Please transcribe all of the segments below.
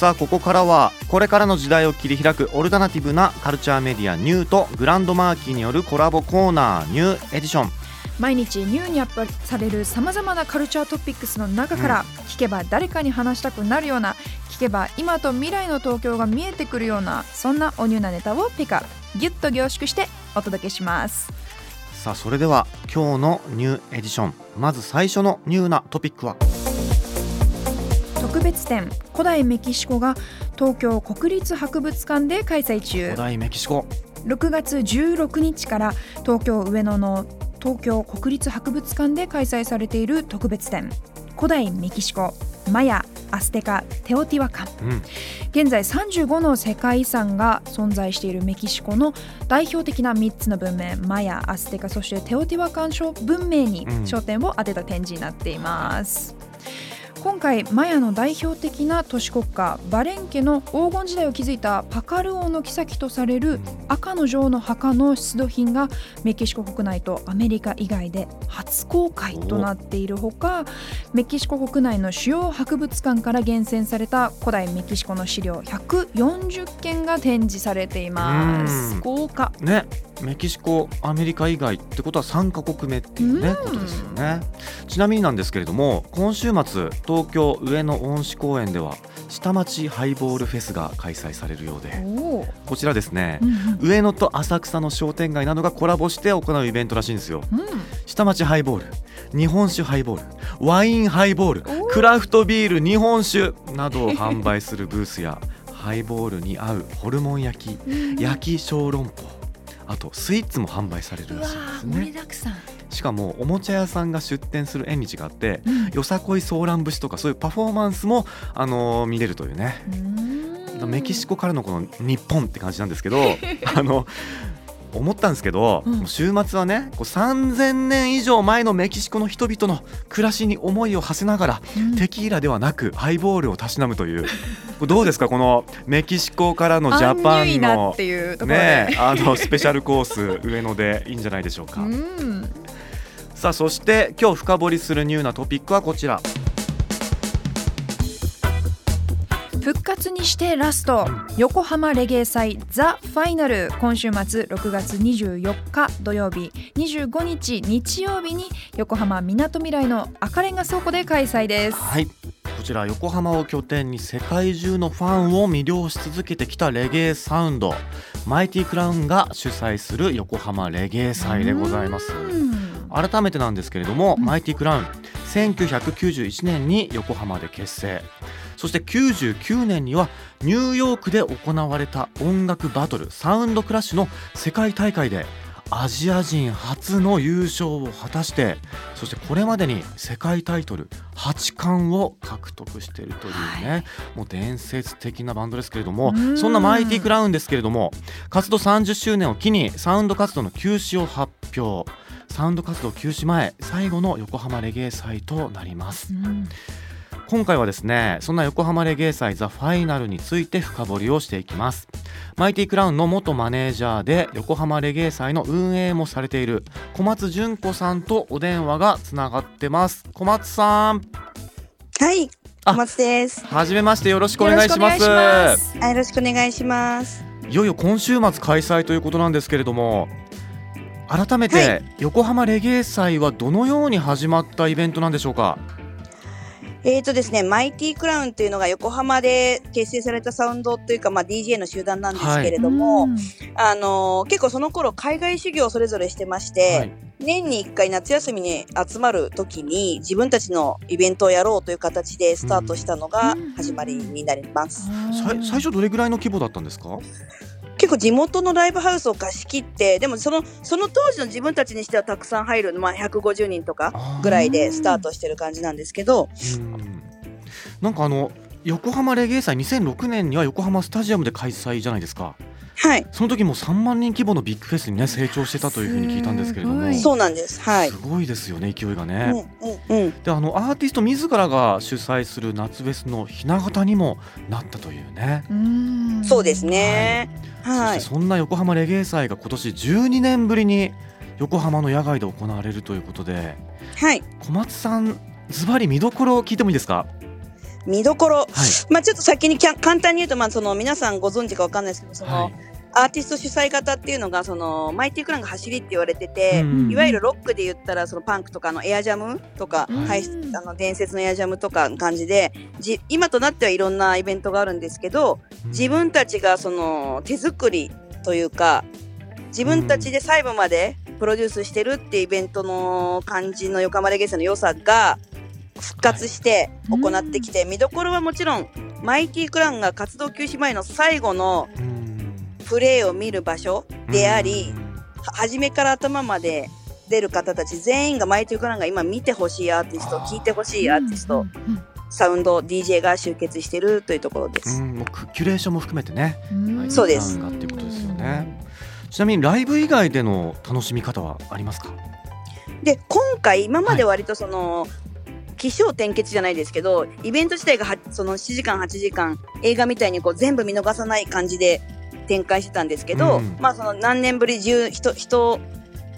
さあここからはこれからの時代を切り開くオルタナティブなカルチャーメディアニューとグランドマーキーによるコラボコーナーニューエディション。毎日ニューにアップされるさまざまなカルチャートピックスの中から、聞けば誰かに話したくなるような聞けば今と未来の東京が見えてくるようなそんなおニューなネタをピカギュッと凝縮してお届けします。さあそれでは今日のニューエディションまず最初のニューなトピックは？特別展古代メキシコが東京国立博物館で開催中。古代メキシコ。6月16日から東京上野の東京国立博物館で開催されている特別展古代メキシコマヤアステカテオティワカンうん。現在35の世界遺産が存在しているメキシコの代表的な3つの文明マヤアステカそしてテオティワカン文明にうん。焦点を当てた展示になっています、今回マヤの代表的な都市国家バレンケの黄金時代を築いたパカル王の妃とされる赤の女王の墓の出土品がメキシコ国内とアメリカ以外で初公開となっているほかメキシコ国内の主要博物館から厳選された古代メキシコの資料140件が展示されていまうすん。豪華。ねメキシコアメリカ以外ってことは3カ国目っていうねうん。ことですよね。ちなみになんですけれども今週末東京上野恩賜公園では下町ハイボールフェスが開催されるようでこちらですねうんうん。上野と浅草の商店街などがコラボして行うイベントらしいんですよ。うん。下町ハイボール日本酒ハイボールワインハイボールクラフトビール日本酒などを販売するブースやハイボールに合うホルモン焼き焼き小籠包あとスイーツも販売されるらしいですね。しかもおもちゃ屋さんが出店する縁日があってうん。よさこいソーラン節とかそういうパフォーマンスも、あのー見れるというね。メキシコからのこの日本って感じなんですけど あの思ったんですけど、うん。週末はねこう3000年以上前のメキシコの人々の暮らしに思いを馳せながら、うん。テキーラではなくハイボールをたしなむという。どうですか？このメキシコからのジャパアンのねあのスペシャルコース上野でいいんじゃないでしょうか。うん。さあそして今日深掘りするニューなトピックはこちら復活にしてラスト。横浜レゲエ祭ザ・ファイナル今週末6月24日土曜日。25日日曜日に横浜みなとみらいの赤レンガ倉庫で開催です。はい。こちら横浜を拠点に世界中のファンを魅了し続けてきたレゲエサウンド。マイティクラウンが主催する横浜レゲエ祭でございます。うん。改めてなんですけれども、うんマイティクラウン1991年に横浜で結成そして99年にはニューヨークで行われた音楽バトルサウンドクラッシュの世界大会でアジア人初の優勝を果たしてそしてこれまでに世界タイトル8冠を獲得しているというね、もう伝説的なバンドですけれどもうん。そんなマイティクラウンですけれども活動30周年を機にサウンド活動の休止を発表。サウンド活動休止前最後の横浜レゲエ祭となります。うん今回はですねそんな横浜レゲエ祭ザ・ファイナルについて深掘りをしていきます。マイティクラウンの元マネージャーで横浜レゲエ祭の運営もされている小松純子さんとお電話がつながってます。小松さん。はい、あ小松です。はじめましてよろしくお願いします。よろしくお願いします。はいよいよ今週末開催ということなんですけれども改めはて横浜レゲエ祭はどのように始まったイベントなんでしょうか？えーとですね、マイティクラウンというのが横浜で結成されたサウンドというか、まあ、DJ の集団なんですけれども、うん。あのー結構その頃海外修行をそれぞれしてまして、はい。年に1回夏休みに集まる時に自分たちのイベントをやろうという形でスタートしたのがうん。始まりになります。最初どれぐらいの規模だったんですか？結構地元のライブハウスを貸し切ってでもそのその当時の自分たちにしてはたくさん入る、まあ、150人とかぐらいでスタートしてる感じなんですけど、うん。なんかあの横浜レゲエ祭2006年には横浜スタジアムで開催じゃないですかはい。その時も3万人規模のビッグフェスにね成長してたというふうに聞いたんですけれども。すごい。そうなんです。はい。すごいですよね勢いがうんね。うんうん。であのアーティスト自らが主催する夏フェスのひな形にもなったというね。うん。そうですね。はい。そしてそんな横浜レゲエ祭が今年12年ぶりに横浜の野外で行われるということで。はい。小松さんズバリ見どころを聞いてもいいですか？見どころ。はい。まあちょっと先にきゃ簡単に言うとまあその皆さんご存知かわかんないですけどその、はいアーティスト主催型っていうのがそのマイティクランが走りって言われてて、うんいわゆるロックで言ったらそのパンクとかのエアジャムとか、うん。はい、あの伝説のエアジャムとかの感じでじ今となってはいろんなイベントがあるんですけど自分たちがその手作りというか自分たちで細部までプロデュースしてるっていうイベントの感じの横浜レゲエ祭の良さが復活して行ってきて、見どころはもちろんマイティクランが活動休止前の最後のうんプレーを見る場所であり、は初めから頭まで出る方たち全員がマイティクランが今見てほしいアーティストあー。聴いてほしいアーティスト、サウンド DJ が集結してるというところです。うん。もうクキュレーションも含めてね。うん。そうです。っていうことですよね。ちなみにライブ以外での楽しみ方はありますか？で今回今まで割とその、起承転結じゃないですけどイベント自体がはその7時間8時間映画みたいにこう全部見逃さない感じで展開してたんですけど、うん。まあその何年ぶり10人人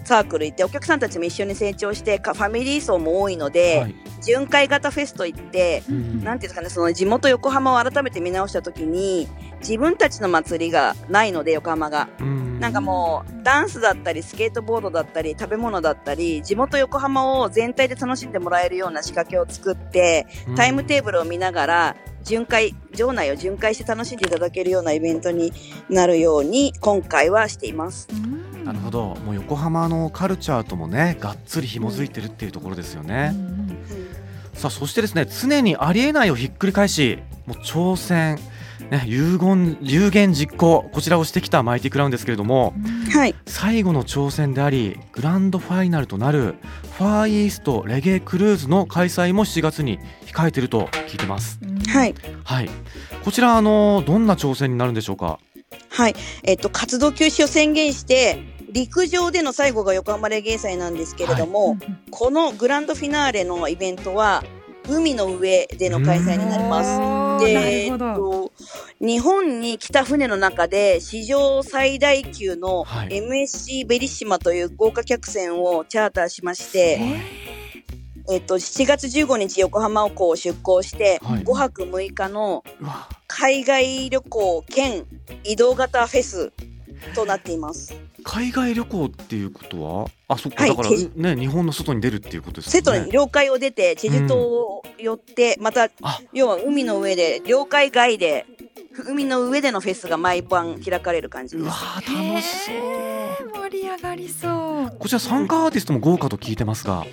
サークル行ってお客さんたちも一緒に成長してかファミリー層も多いので、はい。巡回型フェスといってうん。なんていうんですかねその地元横浜を改めて見直した時に自分たちの祭りがないので横浜が。うん。なんかもうダンスだったりスケートボードだったり食べ物だったり地元横浜を全体で楽しんでもらえるような仕掛けを作ってタイムテーブルを見ながら巡回場内を巡回して楽しんでいただけるようなイベントになるように今回はしています。うん。なるほど。もう横浜のカルチャーともねがっつり紐づいてるっていうところですようね、んさあそしてですね常にありえないをひっくり返し。もう挑戦。ね、有言有言実行。こちらをしてきたマイティクラウンですけれどもはい、最後の挑戦でありグランドファイナルとなるファーイーストレゲエクルーズの開催も7月に控えていると聞いてます。うんはい、はい、こちらあのどんな挑戦になるんでしょうか？はい、えっと活動休止を宣言して陸上での最後が横浜レゲエ祭なんですけれども、このグランドフィナーレのイベントは海の上での開催になります。で、なえっ。と、日本に来た船の中で史上最大級のはい MSC ベリッシマという豪華客船をチャーターしまして、えっと、7月15日横浜港を出港して、はい5泊6日の海外旅行兼移動型フェスとなっています。海外旅行っていうことは？あそっか、はいだからけね日本の外に出るっていうことですね。戸に領海を出て、チェジュ島を寄って、またあ、要は海の上で、領海外で、海の上でのフェスが毎晩開かれる感じです。うわー楽しそう。盛り上がりそう。こちら参加アーティストも豪華と聞いてますが、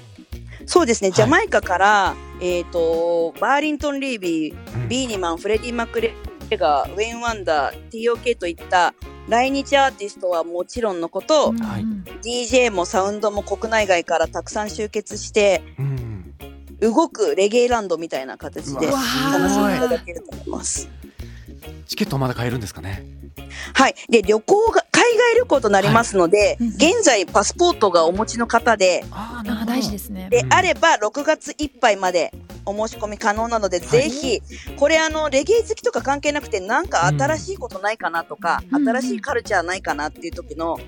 そうですね、いジャマイカから、えっ、と、バーリントン・リービー、うんビーニマン、フレディ・マクレガー、ウェイン・ワンダー、TOK といった来日アーティストはもちろんのこと、はいうん DJ もサウンドも国内外からたくさん集結して、うん、動くレゲエランドみたいな形で楽しんでいただけると思います。チケットはまだ買えるんですかね？はい。で、旅行が、海外旅行となりますので、うん現在パスポートがお持ちの方で、あ大事ですすね。で、うん。あれば6月いっぱいまでお申し込み可能なので、ぜひ、これあの、レゲエ好きとか関係なくて、なんか新しいことないかなとか、うん。新しいカルチャーないかなっていう時の、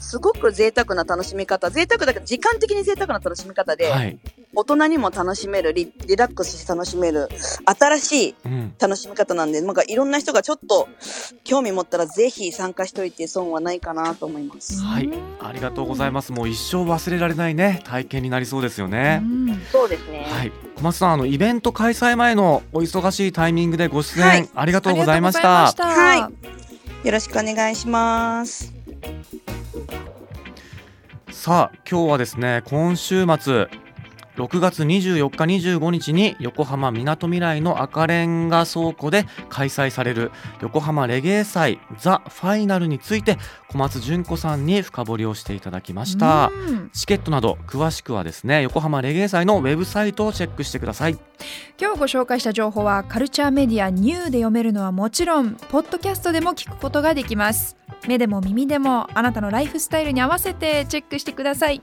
すごく贅沢な楽しみ方、贅沢だけど、時間的に贅沢な楽しみ方で、はい、大人にも楽しめるリ、リラックスして楽しめる、新しいうん、楽しみ方なんで、なんかいろんな人がちょっと興味持ったらぜひ参加しといて損はないかなと思います。はい、ありがとうございます。もう一生忘れられないね体験になりそうですよね。うんそうですね。はい、小松さんあのイベント開催前のお忙しいタイミングでご出演、はいありがとうございましたうございよろしくお願いします。さあ今日はですね今週末6月24日25日に横浜みなとみらいの赤レンガ倉庫で開催される横浜レゲエ祭ザ・ファイナルについて小松純子さんに深掘りをしていただきました。チケットなど詳しくはですね横浜レゲエ祭のウェブサイトをチェックしてください。今日ご紹介した情報はカルチャーメディアニューで読めるのはもちろんポッドキャストでも聞くことができます。目でも耳でもあなたのライフスタイルに合わせてチェックしてください。